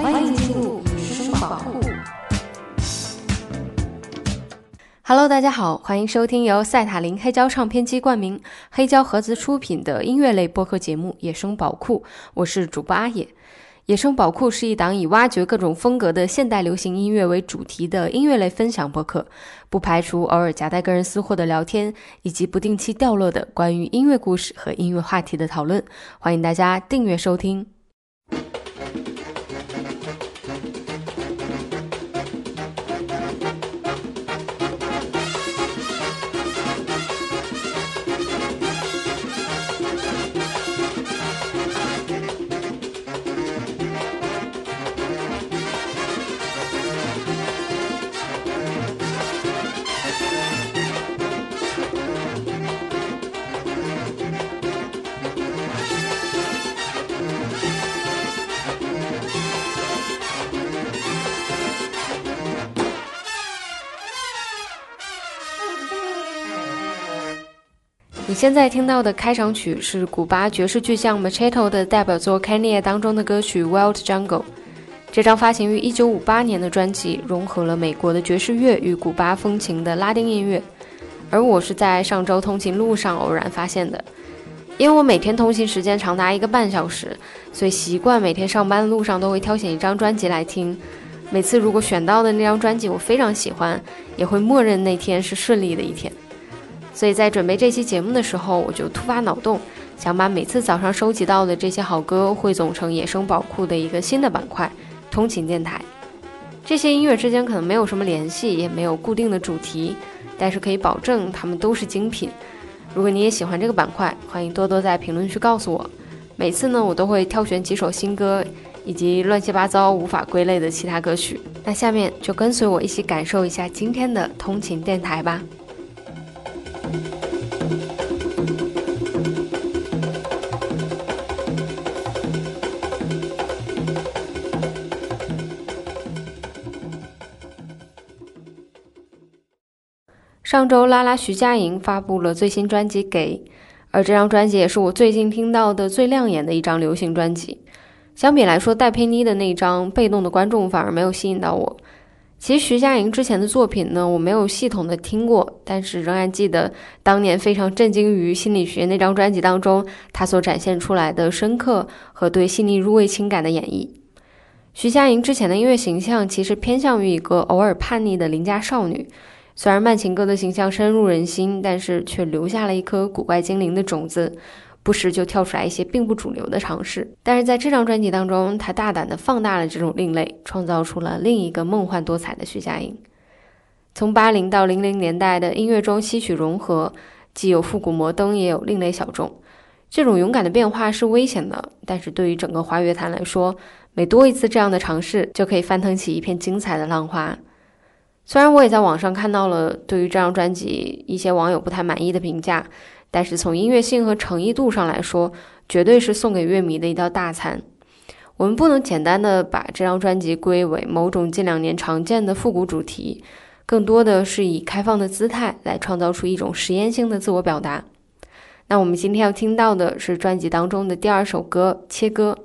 欢迎进入野生宝库。Hello，大家好，欢迎收听由赛塔林黑胶唱片机冠名、黑胶盒子出品的音乐类播客节目《野生宝库》，我是主播阿野。野生宝库是一档以挖掘各种风格的现代流行音乐为主题的音乐类分享播客，不排除偶尔夹带个人私货的聊天，以及不定期掉落的关于音乐故事和音乐话题的讨论。欢迎大家订阅收听。现在听到的开场曲是古巴爵士巨匠 Machado 的代表作《Kenya》当中的歌曲《Wild Jungle》。这张发行于1958年的专辑融合了美国的爵士乐与古巴风情的拉丁音乐，而我是在上周通勤路上偶然发现的。因为我每天通勤时间长达一个半小时，所以习惯每天上班的路上都会挑选一张专辑来听。每次如果选到的那张专辑我非常喜欢，也会默认那天是顺利的一天。所以在准备这期节目的时候，我就突发脑洞，想把每次早上收集到的这些好歌汇总成野生宝库的一个新的板块——通勤电台。这些音乐之间可能没有什么联系，也没有固定的主题，但是可以保证它们都是精品。如果你也喜欢这个板块，欢迎多多在评论区告诉我。每次呢，我都会挑选几首新歌，以及乱七八糟无法归类的其他歌曲。那下面就跟随我一起感受一下今天的通勤电台吧。上周，拉拉徐佳莹发布了最新专辑《给》，而这张专辑也是我最近听到的最亮眼的一张流行专辑。相比来说，戴佩妮的那张《被动的观众》反而没有吸引到我。其实徐佳莹之前的作品呢，我没有系统的听过，但是仍然记得当年非常震惊于《心理学》那张专辑当中，她所展现出来的深刻和对细腻入味情感的演绎。徐佳莹之前的音乐形象其实偏向于一个偶尔叛逆的邻家少女。虽然慢情歌的形象深入人心，但是却留下了一颗古怪精灵的种子，不时就跳出来一些并不主流的尝试。但是在这张专辑当中，他大胆地放大了这种另类，创造出了另一个梦幻多彩的徐佳莹。从八零到零零年代的音乐中吸取融合，既有复古摩登，也有另类小众。这种勇敢的变化是危险的，但是对于整个华语乐坛来说，每多一次这样的尝试，就可以翻腾起一片精彩的浪花。虽然我也在网上看到了对于这张专辑一些网友不太满意的评价，但是从音乐性和诚意度上来说，绝对是送给乐迷的一道大餐。我们不能简单的把这张专辑归为某种近两年常见的复古主题，更多的是以开放的姿态来创造出一种实验性的自我表达。那我们今天要听到的是专辑当中的第二首歌《切割》。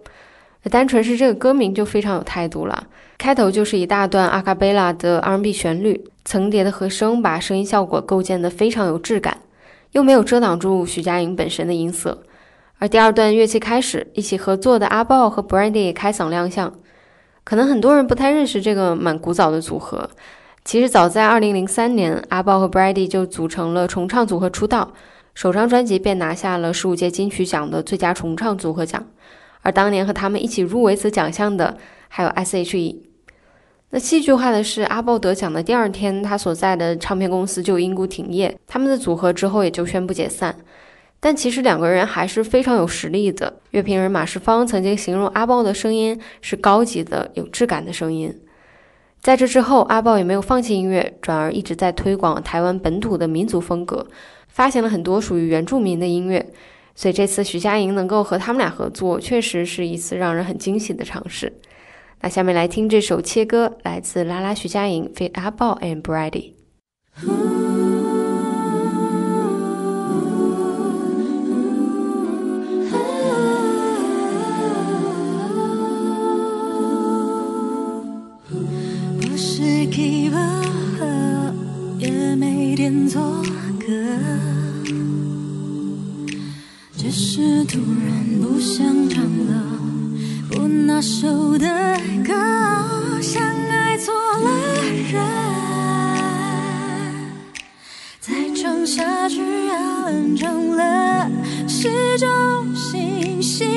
单纯是这个歌名就非常有态度了，开头就是一大段阿卡贝拉的 R&B 旋律，层叠的和声把声音效果构建得非常有质感，又没有遮挡住徐佳莹本身的音色。而第二段乐器开始，一起合作的阿豹和 Brandy 也开嗓亮相。可能很多人不太认识这个蛮古早的组合，其实早在2003年，阿豹和 Brandy 就组成了重唱组合出道，首张专辑便拿下了十五届金曲奖的最佳重唱组合奖。而当年和他们一起入围此奖项的还有 S.H.E。那戏剧化的是，阿豹得奖的第二天，他所在的唱片公司就因故停业，他们的组合之后也就宣布解散。但其实两个人还是非常有实力的。乐评人马世芳曾经形容阿豹的声音是高级的、有质感的声音。在这之后，阿豹也没有放弃音乐，转而一直在推广台湾本土的民族风格，发行了很多属于原住民的音乐。所以这次徐佳莹能够和他们俩合作，确实是一次让人很惊喜的尝试。那下面来听这首切歌来自拉拉徐佳莹 fit up all and brightly 不是给我喝也没点作葛只是突然不想唱了。那首的歌，像爱错了人，再唱下去要冷场了，是种星星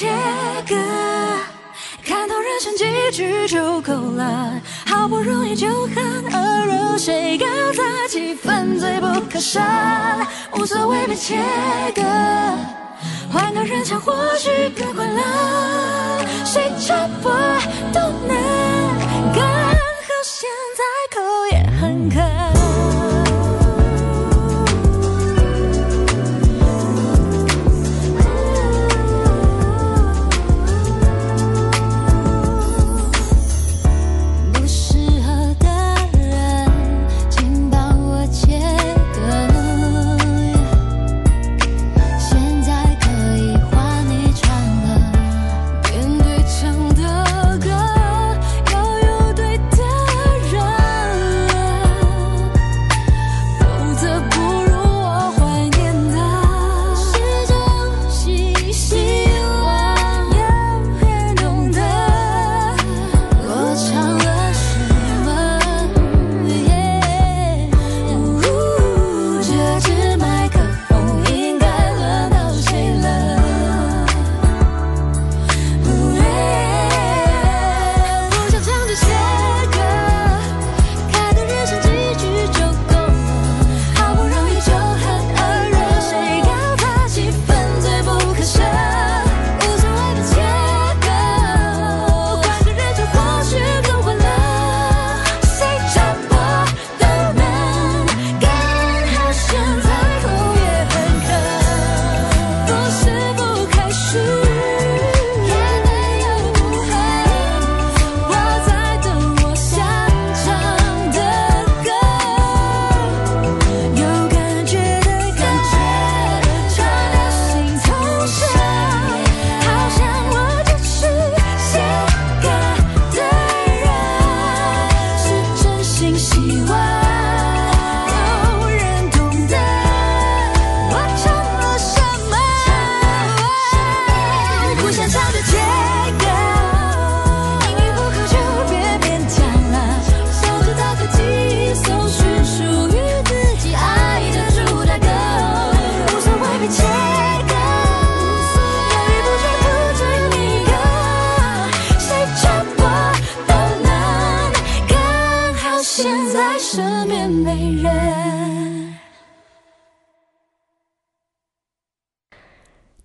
切歌，看透人生几句就够了。好不容易就很耳热，谁搞砸气氛最不可赦？无所谓被切割，换个人唱或许更快乐。谁插播都能，刚好现在口也很渴。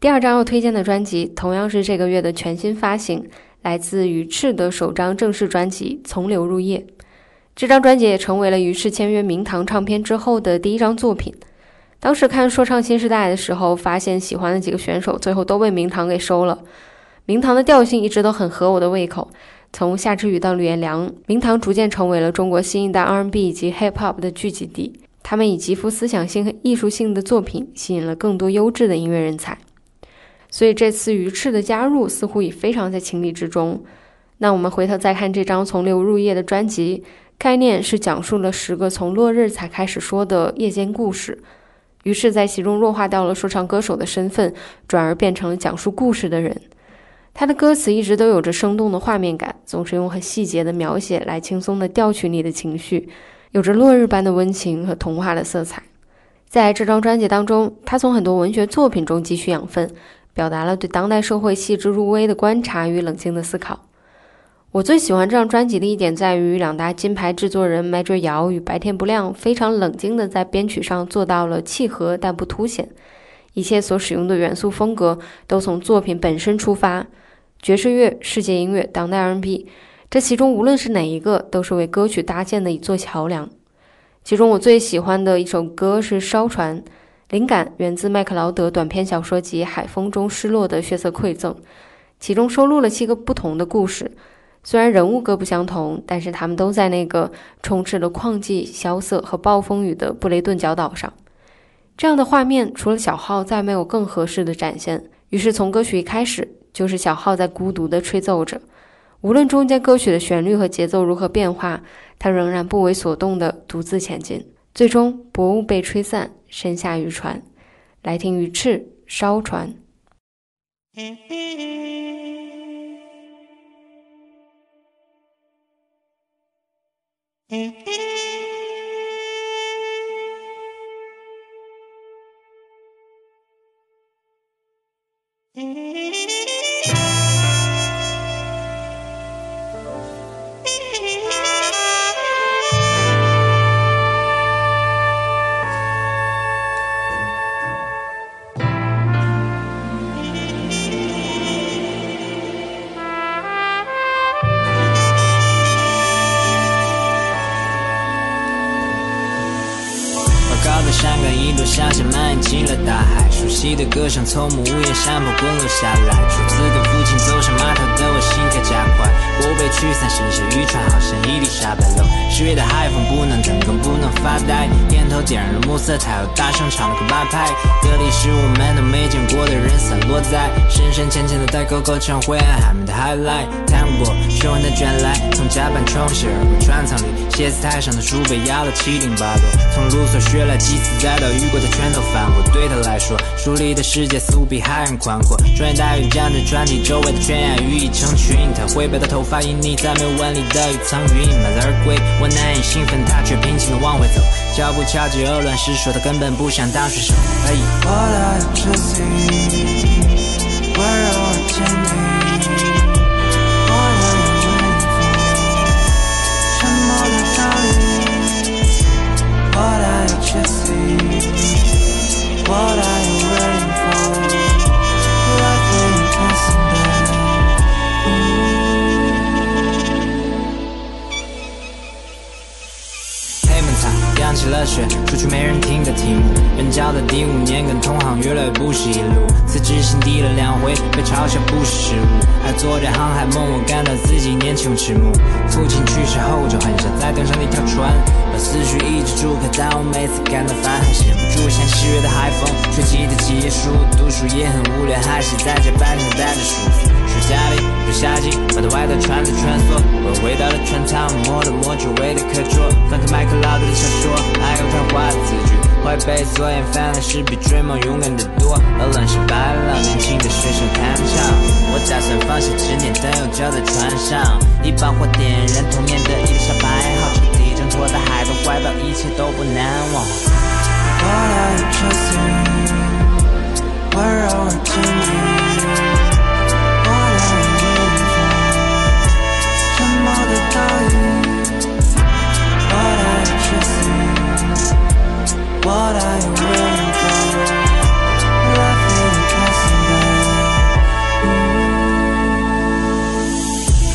第二张要推荐的专辑同样是这个月的全新发行，来自于赤的首张正式专辑《从流入夜》。这张专辑也成为了于赤签约明堂唱片之后的第一张作品。当时看《说唱新时代》的时候，发现喜欢的几个选手最后都被明堂给收了。明堂的调性一直都很合我的胃口，从夏之雨到吕彦良，明堂逐渐成为了中国新一代 R&B 以及 Hip Hop 的聚集地。他们以极富思想性和艺术性的作品，吸引了更多优质的音乐人才。所以这次鱼翅的加入似乎也非常在情理之中。那我们回头再看这张从流入夜的专辑，概念是讲述了十个从落日才开始说的夜间故事，于是，在其中弱化掉了说唱歌手的身份，转而变成了讲述故事的人。他的歌词一直都有着生动的画面感，总是用很细节的描写来轻松的调取你的情绪，有着落日般的温情和童话的色彩。在这张专辑当中，他从很多文学作品中汲取养分。表达了对当代社会细致入微的观察与冷静的思考。我最喜欢这张专辑的一点在于，两大金牌制作人 Major 姚与白天不亮非常冷静地在编曲上做到了契合但不凸显，一切所使用的元素风格都从作品本身出发，爵士乐、世界音乐、当代 R&B，这其中无论是哪一个，都是为歌曲搭建的一座桥梁。其中我最喜欢的一首歌是《烧船》。灵感源自麦克劳德短篇小说集《海风中失落的血色馈赠》，其中收录了七个不同的故事，虽然人物各不相同，但是他们都在那个充斥了矿迹、萧瑟和暴风雨的布雷顿角岛上。这样的画面，除了小号，再没有更合适的展现。于是，从歌曲一开始，就是小号在孤独地吹奏着。无论中间歌曲的旋律和节奏如何变化，他仍然不为所动地独自前进。最终，薄雾被吹散，身下渔船。来听鱼翅烧船。歌声从木屋檐山坡滚落下来。初次跟父亲走上码头的我心跳加快，我被驱散，剩下渔船好像伊丽莎白楼。十月的海风不能等，更不能发呆，烟头点燃了暮色，他又大声唱了个八拍。这里是我们都没见过的人散落在深深浅浅的代沟口，成灰暗海面 highlight。谈过凶狠的卷来，从甲板冲洗而过船舱里，写字台上的书被压了七零八落，从卢梭学来几次，再到雨过，他全都翻过。对他来说，书里的世界似乎比海岸宽阔。专业大雨将这船体周围的悬崖雨一成群，他灰白的头发隐匿在没有纹理的雨层云满载而归。我难以兴奋，他却平静地往回走，脚步敲击鹅卵石，说他根本不想当水手。哎 What you see what I 扬起了雪，除去没人听的题目。人教的第五年，跟同行越来越不是一路。辞职信递了两回，被嘲笑不是失误。还做着航海梦，我感到自己年轻迟暮。父亲去世后，就很想再登上那条船，把思绪一直住开。但我每次感到烦，还忍不住像七月的海风，吹起的几页书。读书也很无聊，还是在甲板上待着舒服。暑假里，不夏季，把的外套穿着穿梭，我回到了船舱，摸了摸久违的课桌，翻开麦克劳德的小说，爱用他画的字句。怀被所厌烦的事比追梦勇敢的多，鹅卵石白了，年轻的水手弹唱。我打算放下执念，等有脚在船上，一把火点燃童年的伊丽莎白号，彻底挣脱的海豚怀抱，一切都不难忘。What are you chasing? Where are you changing? What What are you waiting for? Life ain't passing by.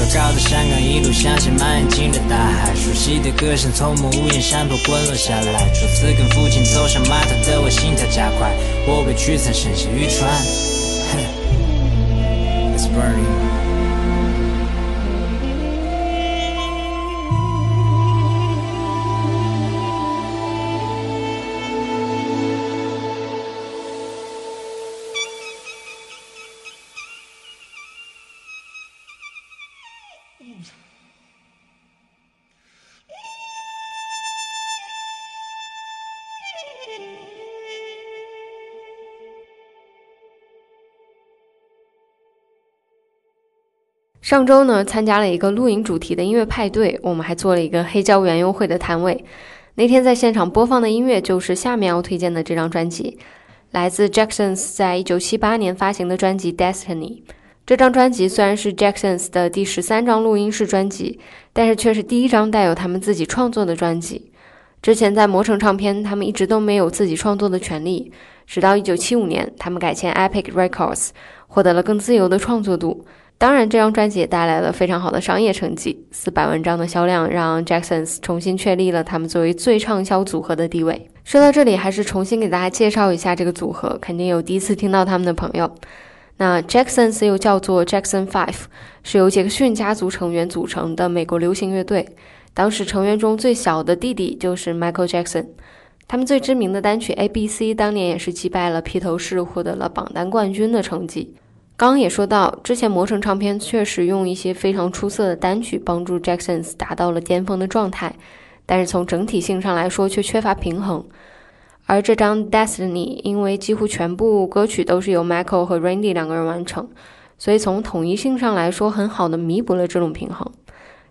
高高的山岗一路向下蔓延进了大海，熟悉的歌声从木屋檐山坡滚落下来。初次跟父亲走上码头的我心跳加快，我被驱散，剩下渔船。It's burning。上周呢，参加了一个露营主题的音乐派对，我们还做了一个黑胶园优惠的摊位。那天在现场播放的音乐就是下面要推荐的这张专辑，来自 Jacksons 在一九七八年发行的专辑《Destiny》。这张专辑虽然是 Jacksons 的第十三张录音室专辑，但是却是第一张带有他们自己创作的专辑。之前在魔城唱片，他们一直都没有自己创作的权利，直到一九七五年，他们改签 Epic Records，获得了更自由的创作度。当然，这张专辑也带来了非常好的商业成绩，四百万张的销量让 Jacksons 重新确立了他们作为最畅销组合的地位。说到这里，还是重新给大家介绍一下这个组合，肯定有第一次听到他们的朋友。那 Jacksons 又叫做 Jackson Five，是由杰克逊家族成员组成的美国流行乐队。当时成员中最小的弟弟就是 Michael Jackson。他们最知名的单曲《A B C》当年也是击败了披头士，获得了榜单冠军的成绩。刚刚也说到，之前魔城唱片确实用一些非常出色的单曲帮助 Jacksons 达到了巅峰的状态，但是从整体性上来说却缺乏平衡。而这张《Destiny》因为几乎全部歌曲都是由 Michael 和 Randy 两个人完成，所以从统一性上来说，很好的弥补了这种平衡。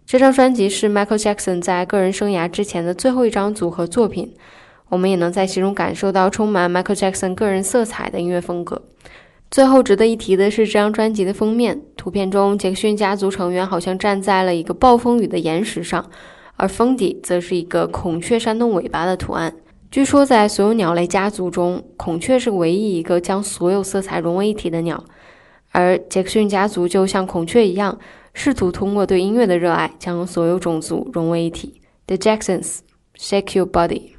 这张专辑是 Michael Jackson 在个人生涯之前的最后一张组合作品。我们也能在其中感受到充满 Michael Jackson 个人色彩的音乐风格。最后值得一提的是这张专辑的封面，图片中杰克逊家族成员好像站在了一个暴风雨的岩石上，而封底则是一个孔雀扇动尾巴的图案。据说在所有鸟类家族中，孔雀是唯一一个将所有色彩融为一体的鸟，而杰克逊家族就像孔雀一样，试图通过对音乐的热爱将所有种族融为一体。The Jacksons, Shake Your Body。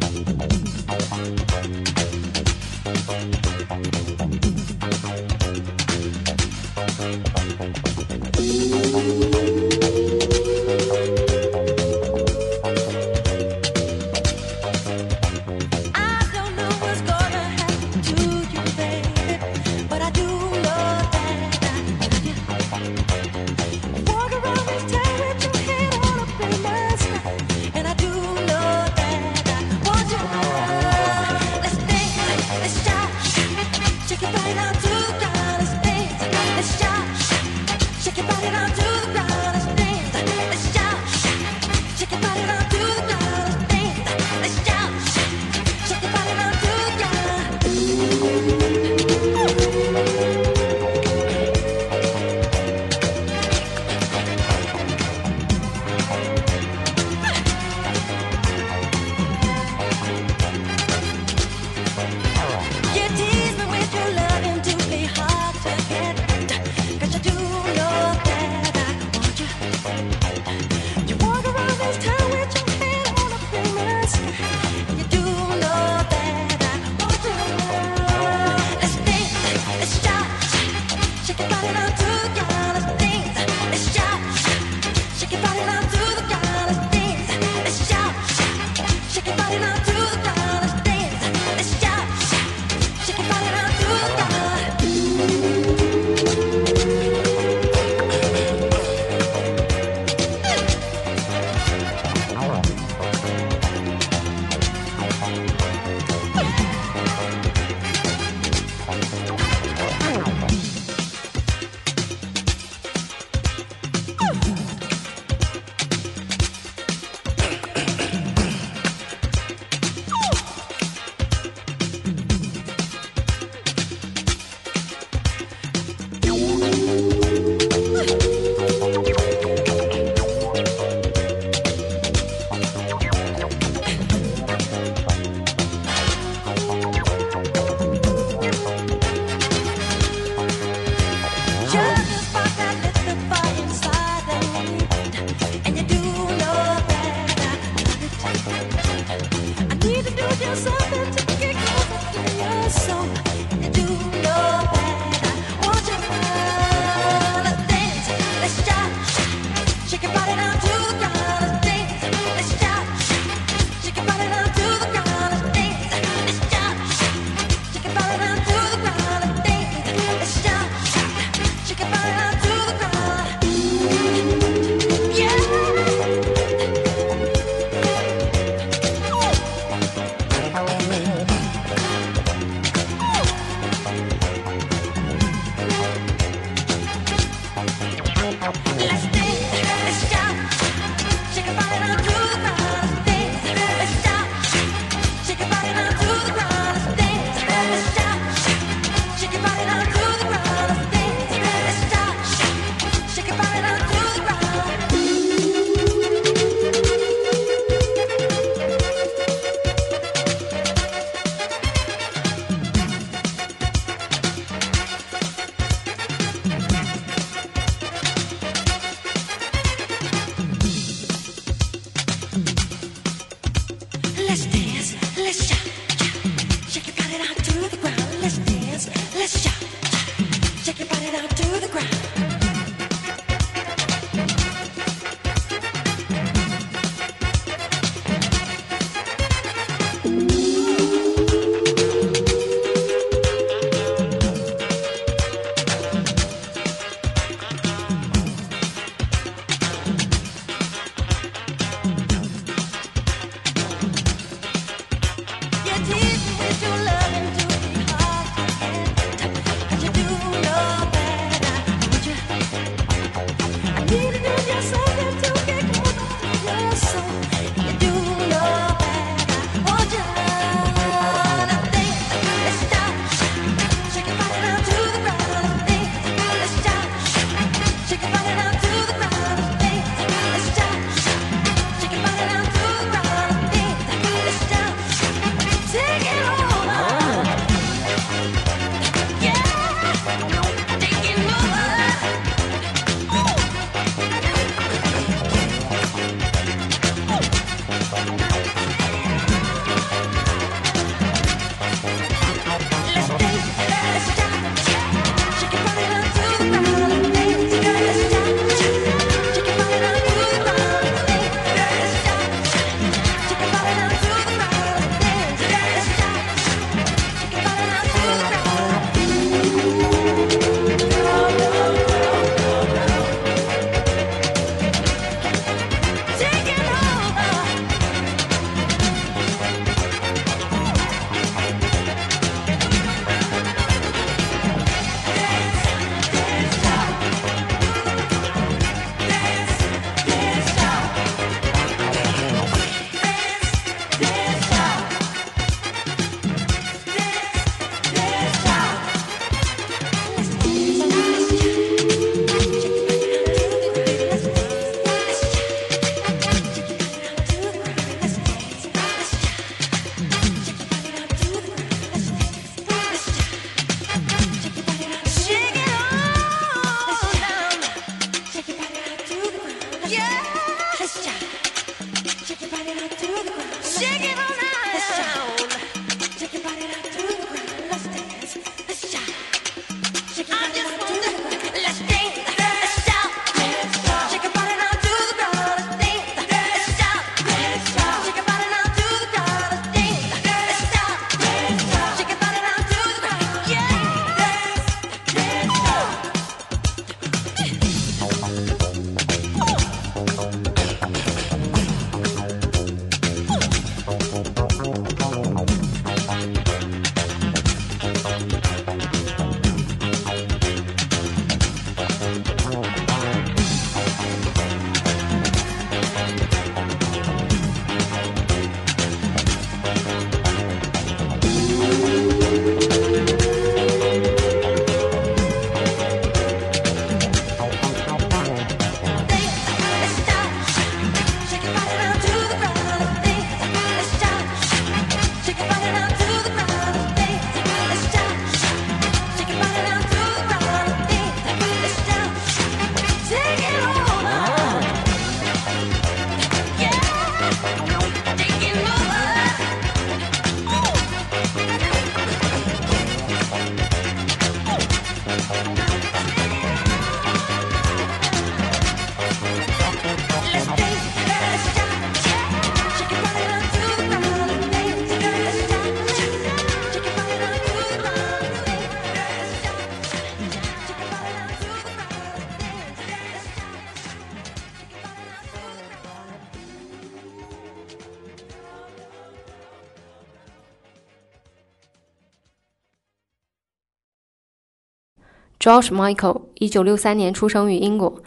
George Michael，一九六三年出生于英国，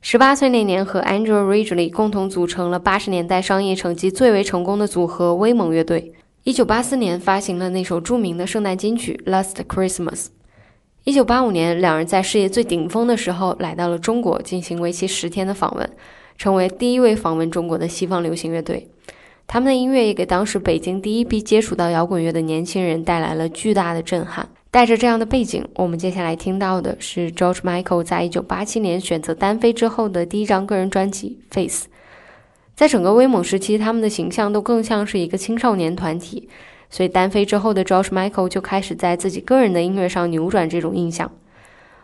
十八岁那年和 Andrew Ridgely 共同组成了八十年代商业成绩最为成功的组合威猛乐队。一九八四年发行了那首著名的圣诞金曲《Last Christmas》。一九八五年，两人在事业最顶峰的时候来到了中国，进行为期十天的访问，成为第一位访问中国的西方流行乐队。他们的音乐也给当时北京第一批接触到摇滚乐的年轻人带来了巨大的震撼。带着这样的背景，我们接下来听到的是 George Michael 在一九八七年选择单飞之后的第一张个人专辑《Face》。在整个威猛时期，他们的形象都更像是一个青少年团体，所以单飞之后的 George Michael 就开始在自己个人的音乐上扭转这种印象。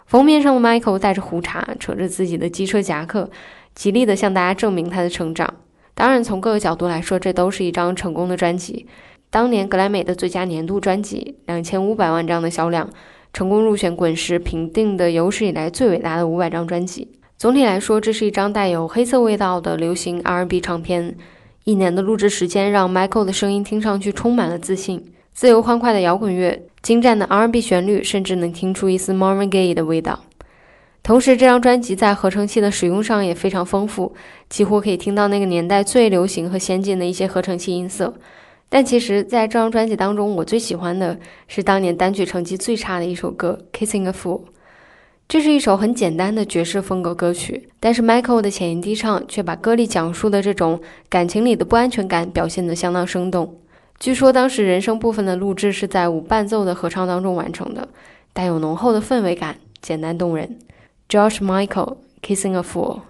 封面上的 Michael 戴着胡茬，扯着自己的机车夹克，极力的向大家证明他的成长。当然，从各个角度来说，这都是一张成功的专辑。当年格莱美的最佳年度专辑，两千五百万张的销量，成功入选滚石评定的有史以来最伟大的五百张专辑。总体来说，这是一张带有黑色味道的流行 R&B 唱片。一年的录制时间让 Michael 的声音听上去充满了自信，自由欢快的摇滚乐，精湛的 R&B 旋律，甚至能听出一丝 Marvin Gaye 的味道。同时，这张专辑在合成器的使用上也非常丰富，几乎可以听到那个年代最流行和先进的一些合成器音色。但其实，在这张专辑当中，我最喜欢的是当年单曲成绩最差的一首歌《Kissing a Fool》。这是一首很简单的爵士风格歌曲，但是 Michael 的浅吟低唱却把歌里讲述的这种感情里的不安全感表现得相当生动。据说当时人声部分的录制是在无伴奏的合唱当中完成的，带有浓厚的氛围感，简单动人。George Michael Kissing a Fool。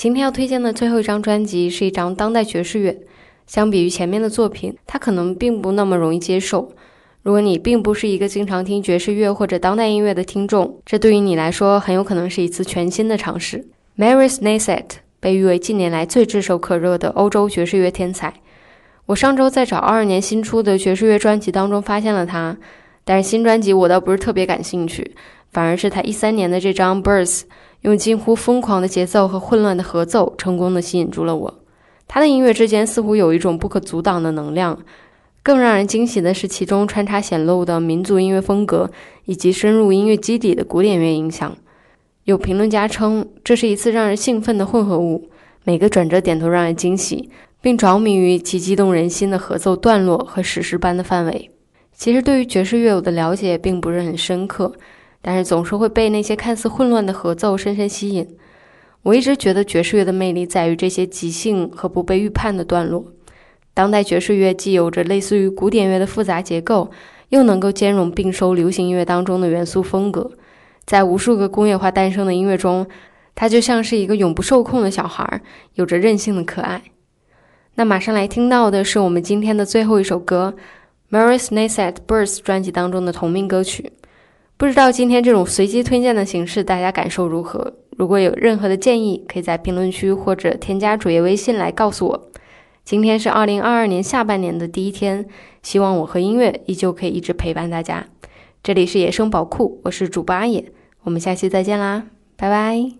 今天要推荐的最后一张专辑是一张当代爵士乐。相比于前面的作品，它可能并不那么容易接受。如果你并不是一个经常听爵士乐或者当代音乐的听众，这对于你来说很有可能是一次全新的尝试。Maurice Naset 被誉为近年来最炙手可热的欧洲爵士乐天才。我上周在找二二年新出的爵士乐专辑当中发现了他，但是新专辑我倒不是特别感兴趣，反而是他一三年的这张《Birds》，用近乎疯狂的节奏和混乱的合奏，成功的吸引住了我。他的音乐之间似乎有一种不可阻挡的能量。更让人惊喜的是，其中穿插显露的民族音乐风格以及深入音乐基底的古典乐影响。有评论家称，这是一次让人兴奋的混合物，每个转折点都让人惊喜，并着迷于其激动人心的合奏段落和史诗般的范围。其实，对于爵士乐我的了解并不是很深刻，但是总是会被那些看似混乱的合奏深深吸引。我一直觉得爵士乐的魅力在于这些即兴和不被预判的段落。当代爵士乐既有着类似于古典乐的复杂结构，又能够兼容并收流行音乐当中的元素风格。在无数个工业化诞生的音乐中，它就像是一个永不受控的小孩，有着任性的可爱。那马上来听到的是我们今天的最后一首歌，Maurice Naset Birth 专辑当中的同名歌曲。不知道今天这种随机推荐的形式大家感受如何？如果有任何的建议，可以在评论区或者添加主页微信来告诉我。今天是二零二二年下半年的第一天，希望我和音乐依旧可以一直陪伴大家。这里是野生宝库，我是主播阿野，我们下期再见啦，拜拜。